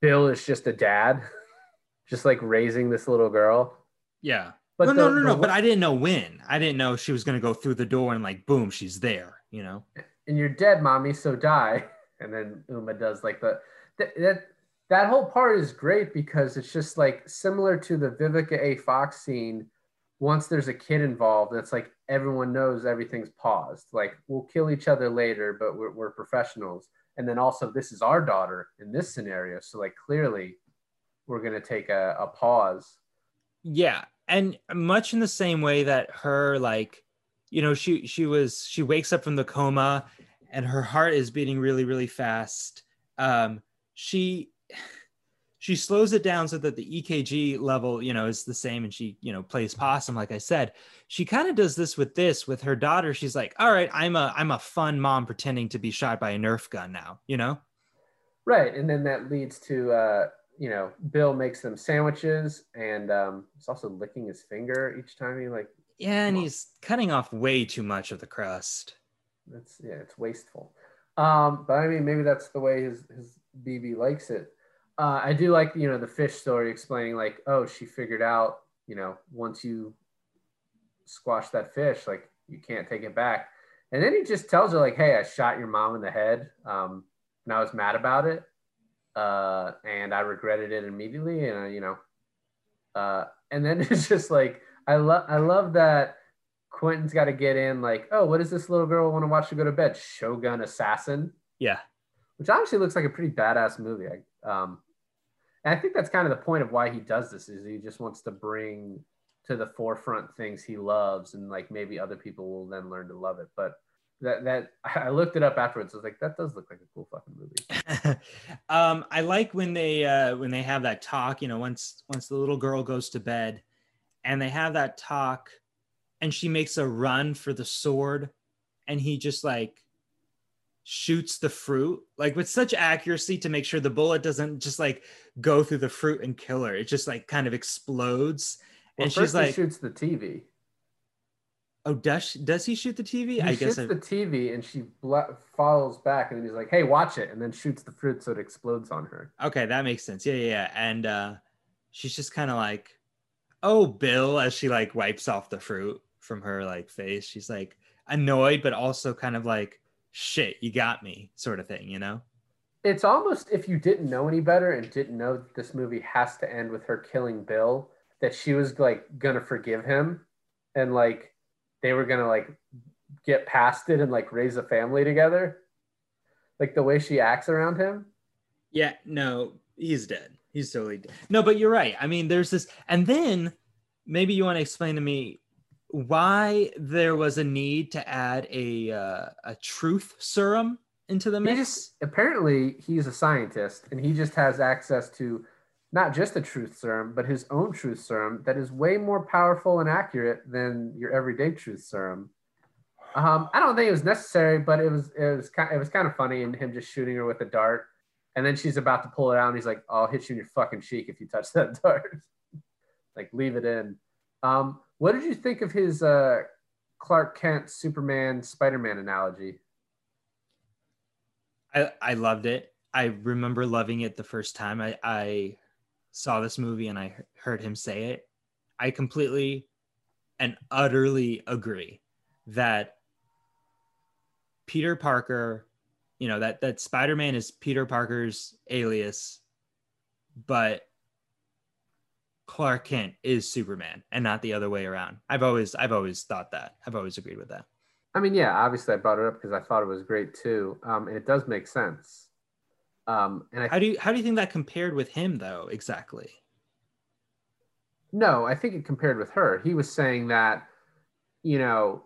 Bill is just a dad, just like raising this little girl. Yeah. But no, no, the- no, no. the- But I didn't know when. I didn't know she was gonna go through the door and like boom, she's there. You know. and you're dead, mommy, so die. And then Uma does like the that that, that whole part is great because it's just like similar to the Vivica A. Fox scene. Once there's a kid involved, it's like everyone knows everything's paused. Like we'll kill each other later, but we're, we're professionals. And then also, this is our daughter in this scenario, so like clearly, we're gonna take a, a pause. Yeah, and much in the same way that her like, you know, she she was she wakes up from the coma, and her heart is beating really really fast. Um, she she slows it down so that the EKG level, you know, is the same, and she you know plays possum like I said. She kind of does this with this with her daughter. She's like, all right, I'm a I'm a fun mom pretending to be shot by a Nerf gun now, you know. Right, and then that leads to uh, you know Bill makes them sandwiches, and um, he's also licking his finger each time he like Yeah, and he's cutting off way too much of the crust. That's yeah, it's wasteful. Um, but I mean, maybe that's the way his his BB likes it. Uh, I do like you know the fish story explaining like, oh, she figured out you know once you squash that fish, like you can't take it back. And then he just tells her like, hey, I shot your mom in the head, um, and I was mad about it, uh, and I regretted it immediately, and uh, you know, uh, and then it's just like I love I love that Quentin's got to get in like, oh, what does this little girl want to watch to go to bed? Shogun Assassin, Yeah. which honestly looks like a pretty badass movie. I, um, and I think that's kind of the point of why he does this is he just wants to bring to the forefront things he loves, and like maybe other people will then learn to love it. But that that I looked it up afterwards. I was like, that does look like a cool fucking movie. um, I like when they uh, when they have that talk. You know, once once the little girl goes to bed, and they have that talk, and she makes a run for the sword, and he just like shoots the fruit like with such accuracy to make sure the bullet doesn't just like go through the fruit and kill her. It just like kind of explodes. Well, and first she's like, shoots the TV. "Oh, does she, does he shoot the TV?" He I shoots guess I, the TV, and she bla- follows back, and then he's like, "Hey, watch it!" and then shoots the fruit so it explodes on her. okay, that makes sense. Yeah, yeah, yeah. And uh, she's just kind of like, "Oh, Bill," as she like wipes off the fruit from her like face. She's like annoyed, but also kind of like, "Shit, you got me," sort of thing, you know? It's almost if you didn't know any better and didn't know that this movie has to end with her killing Bill, that she was like gonna forgive him, and like they were gonna like get past it and like raise a family together. Like the way she acts around him. Yeah, no, he's dead. He's totally dead. No, but you're right. I mean, there's this, and then maybe you want to explain to me why there was a need to add a uh, a truth serum into the He mix. just apparently he's a scientist and he just has access to not just a truth serum, but his own truth serum that is way more powerful and accurate than your everyday truth serum. Um, I don't think it was necessary, but it was it was kind it was kind of funny in him just shooting her with a dart, and then she's about to pull it out, and he's like, "I'll hit you in your fucking cheek if you touch that dart." like, leave it in. Um, what did you think of his uh, Clark Kent, Superman, Spider Man analogy? I, I loved it. I remember loving it the first time I, I saw this movie and I heard him say it. I completely and utterly agree that Peter Parker, you know, that that Spider-Man is Peter Parker's alias, but Clark Kent is Superman and not the other way around. I've always I've always thought that. I've always agreed with that. I mean, yeah, obviously I brought it up because I thought it was great too, um, and it does make sense. Um, and I How do you how do you think that compared with him though exactly? no, I think it compared with her. He was saying that, you know,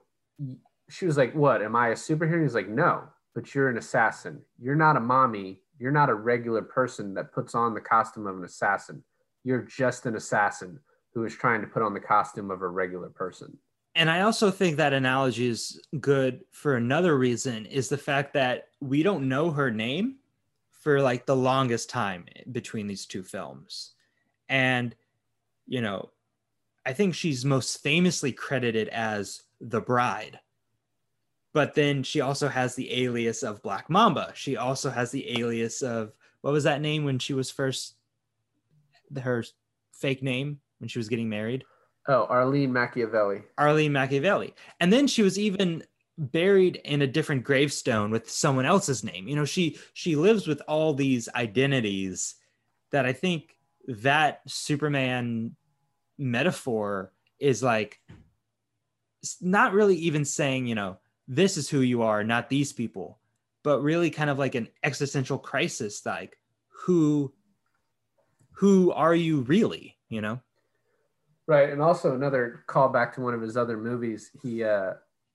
she was like, "What? Am I a superhero?" He's like, "No, but you're an assassin. You're not a mommy. You're not a regular person that puts on the costume of an assassin. You're just an assassin who is trying to put on the costume of a regular person." And I also think that analogy is good for another reason is the fact that we don't know her name for like the longest time between these two films. And you know, I think she's most famously credited as the bride. But then she also has the alias of Black Mamba. She also has the alias of what was that name when she was first her fake name when she was getting married? Oh, Arlene Machiavelli. Arlene Machiavelli. And then she was even buried in a different gravestone with someone else's name. You know, she she lives with all these identities that I think that Superman metaphor is like not really even saying, you know, this is who you are, not these people, but really kind of like an existential crisis like who who are you really, you know? Right, and also another callback to one of his other movies. He uh,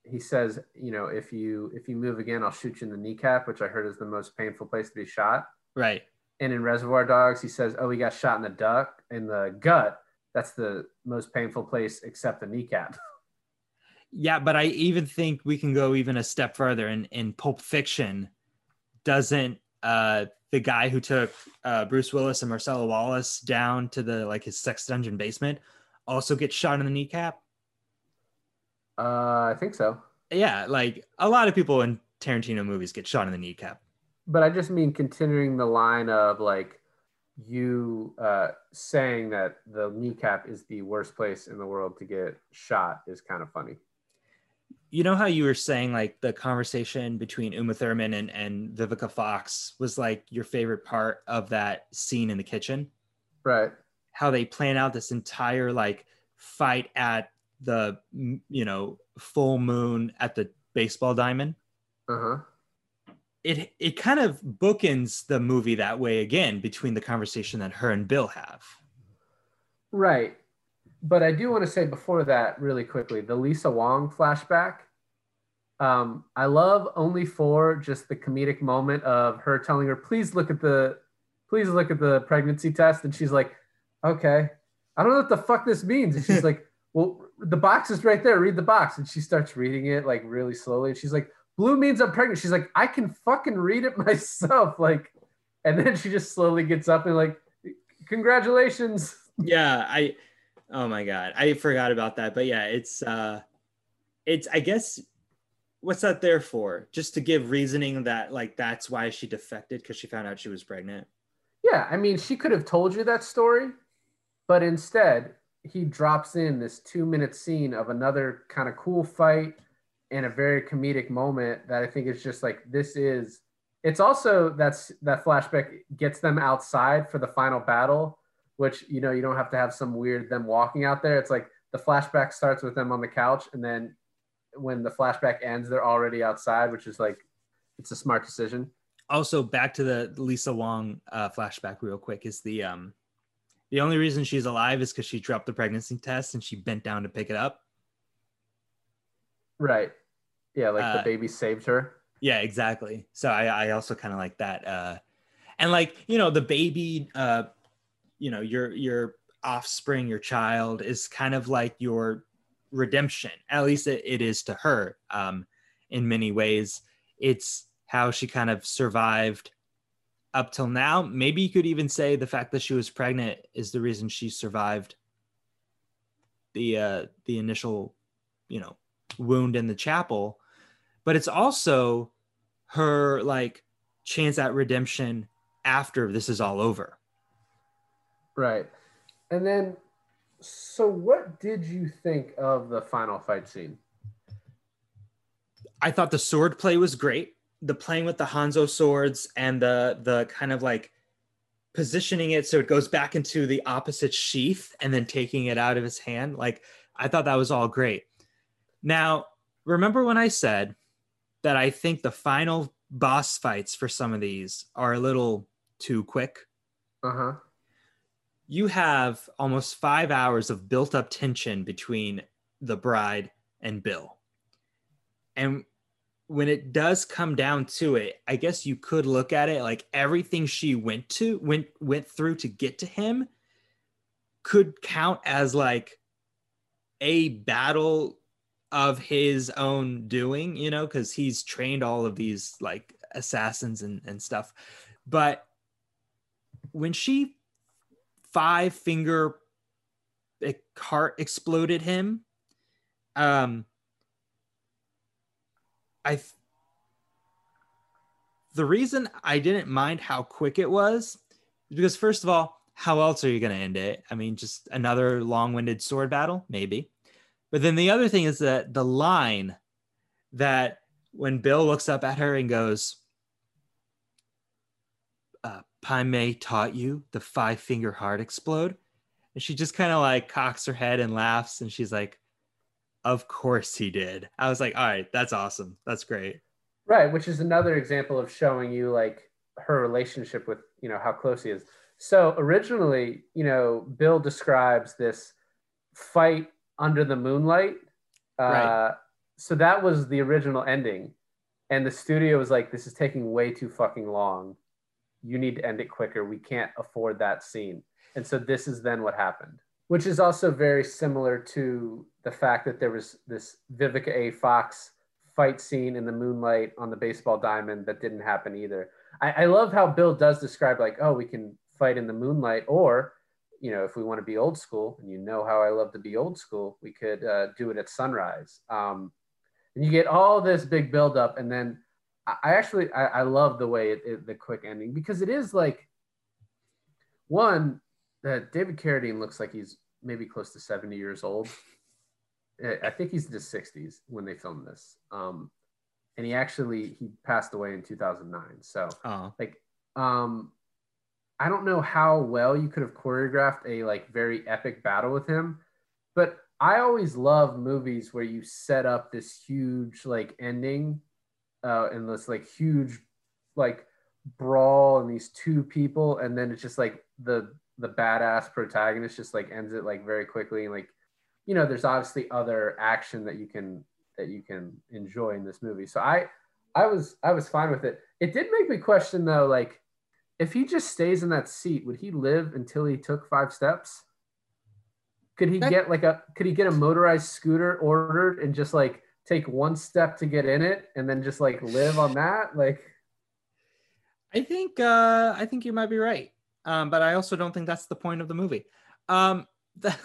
he says, you know, if you if you move again, I'll shoot you in the kneecap, which I heard is the most painful place to be shot. Right. And in Reservoir Dogs, he says, oh, he got shot in the duck in the gut. That's the most painful place except the kneecap. Yeah, but I even think we can go even a step further. In in Pulp Fiction, doesn't uh the guy who took uh Bruce Willis and Marsellus Wallace down to the like his sex dungeon basement also get shot in the kneecap? Uh, I think so, Yeah, like a lot of people in Tarantino movies get shot in the kneecap. but I just mean continuing the line of like you uh, saying that the kneecap is the worst place in the world to get shot is kind of funny. You know how you were saying like the conversation between Uma Thurman and, and Vivica Fox was like your favorite part of that scene in the kitchen? Right. how they plan out this entire like fight at the you know full moon at the baseball diamond Uh huh. it it kind of bookends the movie that way again between the conversation that her and bill have Right. But I do want to say before that, really quickly, the Lisa Wong flashback. Um, I love only for just the comedic moment of her telling her, please look at the please look at the pregnancy test. And she's like, Okay. I don't know what the fuck this means. And she's like, Well, the box is right there. Read the box. And she starts reading it like really slowly. And she's like, blue means I'm pregnant. She's like, I can fucking read it myself. Like, and then she just slowly gets up and like, congratulations. Yeah, I oh my god. I forgot about that. But yeah, it's uh it's I guess what's that there for? Just to give reasoning that like that's why she defected because she found out she was pregnant. Yeah, I mean, she could have told you that story, but instead, he drops in this two minute scene of another kind of cool fight and a very comedic moment that I think is just like this is it's also that's that flashback gets them outside for the final battle, which you know you don't have to have some weird them walking out there. It's like the flashback starts with them on the couch and then when the flashback ends, they're already outside, which is like it's a smart decision. Also, back to the Lisa Wong uh, flashback, real quick, is the um the only reason she's alive is because she dropped the pregnancy test and she bent down to pick it up. Right. Yeah, like uh, the baby saved her. Yeah, exactly. So I, I also kind of like that. Uh, and like you know, the baby, uh, you know, your your offspring, your child is kind of like your redemption. At least it, it is to her. Um, in many ways, it's how she kind of survived up till now. Maybe you could even say the fact that she was pregnant is the reason she survived the uh, the initial, you know, wound in the chapel. But it's also her like chance at redemption after this is all over. Right. And then so what did you think of the final fight scene? I thought the sword play was great the playing with the Hanzo swords and the the kind of like positioning it so it goes back into the opposite sheath and then taking it out of his hand like I thought that was all great. Now, remember when I said that I think the final boss fights for some of these are a little too quick? Uh-huh. You have almost 5 hours of built up tension between the bride and Bill. And when it does come down to it, I guess you could look at it like everything she went to went went through to get to him could count as like a battle of his own doing, you know, because he's trained all of these like assassins and, and stuff. But when she five finger heart exploded him, um, I the reason I didn't mind how quick it was is because first of all, how else are you going to end it? I mean, just another long-winded sword battle, maybe. But then the other thing is that the line that when Bill looks up at her and goes, uh, Pai Mei taught you the five finger heart explode. And she just kind of like cocks her head and laughs. And she's like, of course he did. I was like, all right, that's awesome. That's great. Right, which is another example of showing you like her relationship with, you know, how close he is. So originally, you know, Bill describes this fight under the moonlight. Uh, right. So that was the original ending. And the studio was like, this is taking way too fucking long. You need to end it quicker. We can't afford that scene. And so this is then what happened which is also very similar to the fact that there was this Vivica A. Fox fight scene in the moonlight on the baseball diamond that didn't happen either. I, I love how Bill does describe like, oh, we can fight in the moonlight, or you know, if we want to be old school, and you know how I love to be old school, we could uh, do it at sunrise. Um, and you get all this big buildup, and then I actually I, I love the way it, it, the quick ending because it is like one that David Carradine looks like he's maybe close to 70 years old. I think he's in his 60s when they filmed this. Um, and he actually he passed away in 2009. So oh. like um I don't know how well you could have choreographed a like very epic battle with him, but I always love movies where you set up this huge like ending uh and this like huge like brawl and these two people and then it's just like the the badass protagonist just like ends it like very quickly and like you know there's obviously other action that you can that you can enjoy in this movie so i i was i was fine with it it did make me question though like if he just stays in that seat would he live until he took five steps could he get like a could he get a motorized scooter ordered and just like take one step to get in it and then just like live on that? Like I think uh I think you might be right. Um, but I also don't think that's the point of the movie. Um the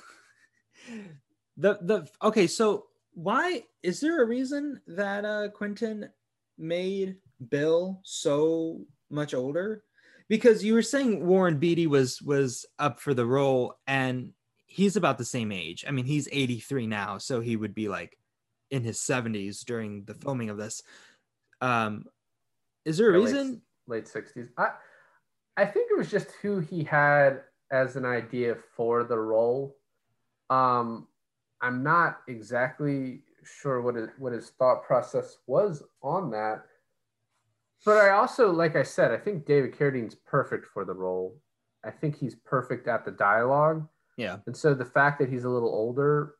the, the okay, so why is there a reason that uh Quentin made Bill so much older? Because you were saying Warren Beatty was was up for the role and he's about the same age. I mean, he's 83 now, so he would be like in his 70s during the filming of this. Um, is there a reason? Late, late 60s. I I think it was just who he had as an idea for the role. Um, I'm not exactly sure what his, what his thought process was on that. But I also, like I said, I think David Carradine's perfect for the role. I think he's perfect at the dialogue. Yeah. And so the fact that he's a little older,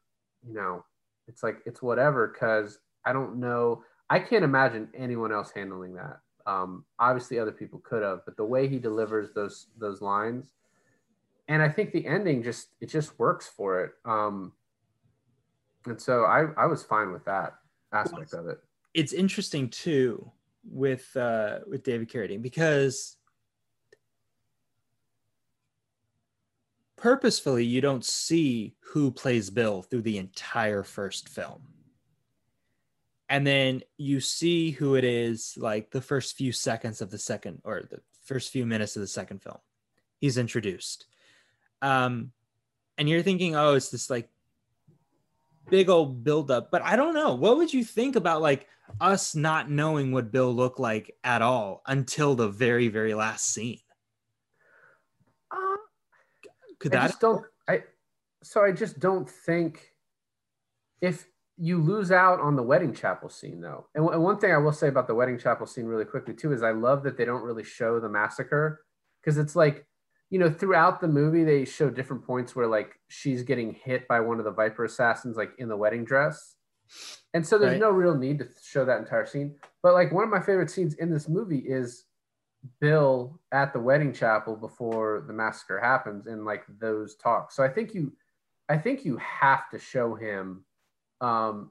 you know, it's like it's whatever because I don't know. I can't imagine anyone else handling that. Um, obviously, other people could have, but the way he delivers those those lines, and I think the ending just it just works for it. Um, and so I I was fine with that aspect of it. It's interesting too with uh, with David Carradine because purposefully you don't see who plays Bill through the entire first film. And then you see who it is like the first few seconds of the second or the first few minutes of the second film. He's introduced. Um, and you're thinking, oh, it's this like big old buildup. But I don't know. What would you think about like us not knowing what Bill looked like at all until the very, very last scene? Uh, Could I just don't I so I just don't think if you lose out on the wedding chapel scene though. And, and one thing I will say about the wedding chapel scene really quickly too is I love that they don't really show the massacre because it's like you know, throughout the movie, they show different points where like she's getting hit by one of the Viper assassins, like in the wedding dress. And so there's right. no real need to show that entire scene. But like one of my favorite scenes in this movie is Bill at the wedding chapel before the massacre happens and like those talks. So I think you I think you have to show him um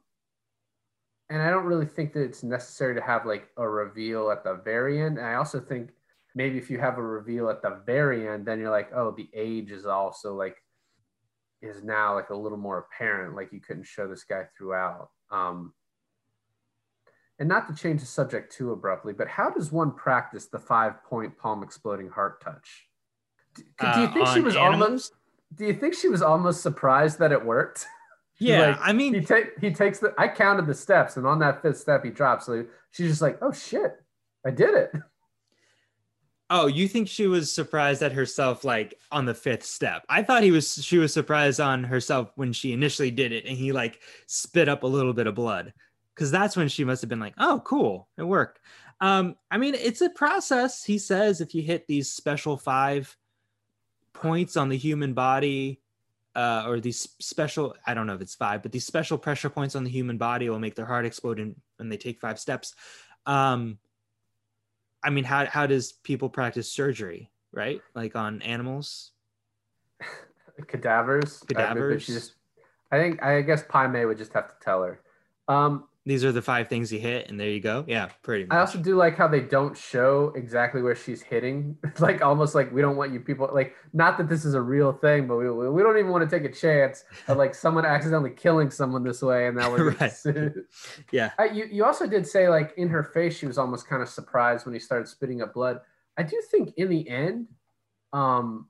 and I don't really think that it's necessary to have like a reveal at the very end. And I also think maybe if you have a reveal at the very end, then you're like, oh, the age is also like is now like a little more apparent. Like you couldn't show this guy throughout. Um, and not to change the subject too abruptly, but how does one practice the five point palm exploding heart touch? Do, do you uh, think uh, she was animals? almost? Do you think she was almost surprised that it worked? Yeah, like, I mean, he take he takes the. I counted the steps, and on that fifth step, he drops. So she's just like, "Oh shit, I did it." Oh, you think she was surprised at herself like on the fifth step? I thought he was she was surprised on herself when she initially did it and he like spit up a little bit of blood. Cause that's when she must have been like, oh, cool, it worked. Um, I mean, it's a process. He says if you hit these special five points on the human body, uh, or these special, I don't know if it's five, but these special pressure points on the human body will make their heart explode in, when they take five steps. Um, I mean, how how does people practice surgery, right? Like on animals, cadavers, cadavers. I, just, I think I guess Pai Mei would just have to tell her. Um, these are the five things you hit and there you go. Yeah pretty much i also do like how they don't show exactly where she's hitting. Like almost like we don't want you people like not that this is a real thing but we, we don't even want to take a chance of like someone accidentally killing someone this way and that would right. yeah. I, you, you also did say like in her face she was almost kind of surprised when he started spitting up blood. I do think in the end um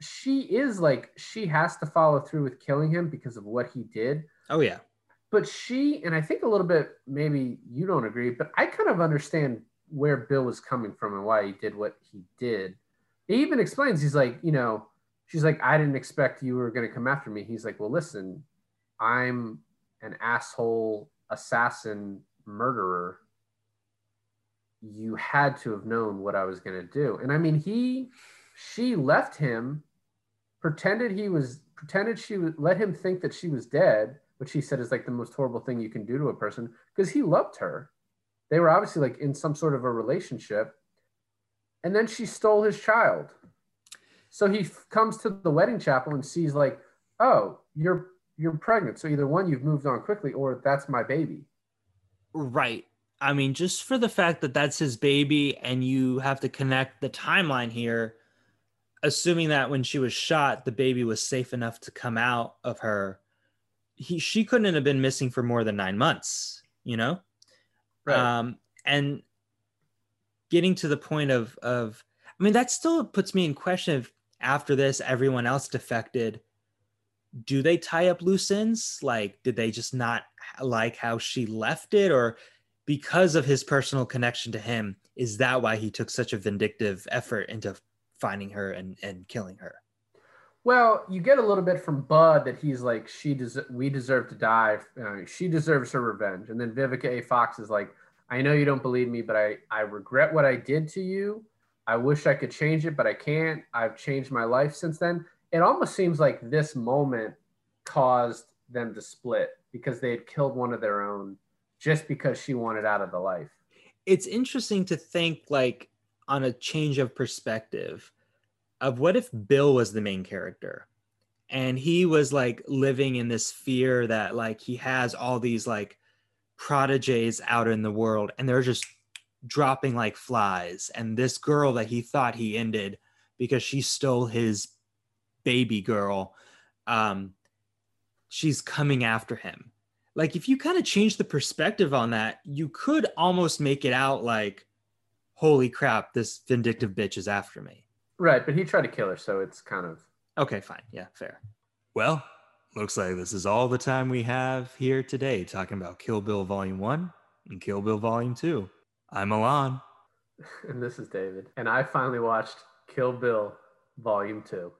she is like she has to follow through with killing him because of what he did. Oh yeah but she and I think a little bit maybe you don't agree, but I kind of understand where Bill was coming from and why he did what he did. He even explains he's like, you know, she's like, I didn't expect you were going to come after me. He's like, well, listen, I'm an asshole assassin murderer. You had to have known what I was going to do. And I mean, he, she left him, pretended he was, pretended she let him think that she was dead which he said is like the most horrible thing you can do to a person because he loved her. They were obviously like in some sort of a relationship. And then she stole his child. So he f- comes to the wedding chapel and sees like, "Oh, you're you're pregnant. So either one you've moved on quickly or that's my baby." Right. I mean, just for the fact that that's his baby and you have to connect the timeline here, assuming that when she was shot, the baby was safe enough to come out of her, he she couldn't have been missing for more than nine months, you know? Right. Um, and getting to the point of of I mean, that still puts me in question if after this everyone else defected. Do they tie up loose ends? Like, did they just not like how she left it, or because of his personal connection to him, is that why he took such a vindictive effort into finding her and, and killing her? Well, you get a little bit from Bud that he's like, she des- we deserve to die. Uh, she deserves her revenge. And then Vivica A. Fox is like, I know you don't believe me, but I, I regret what I did to you. I wish I could change it, but I can't. I've changed my life since then. It almost seems like this moment caused them to split because they had killed one of their own just because she wanted out of the life. It's interesting to think like on a change of perspective of what if Bill was the main character? And he was like living in this fear that like he has all these like prodigies out in the world and they're just dropping like flies. And this girl that he thought he ended because she stole his baby girl um she's coming after him. Like if you kind of change the perspective on that you could almost make it out like holy crap this vindictive bitch is after me right but he tried to kill her so it's kind of okay fine. Yeah fair. Well looks like this is all the time we have here today talking about kill bill volume 1 and kill bill volume 2 i'm Alon and this is david. And i finally watched kill bill volume 2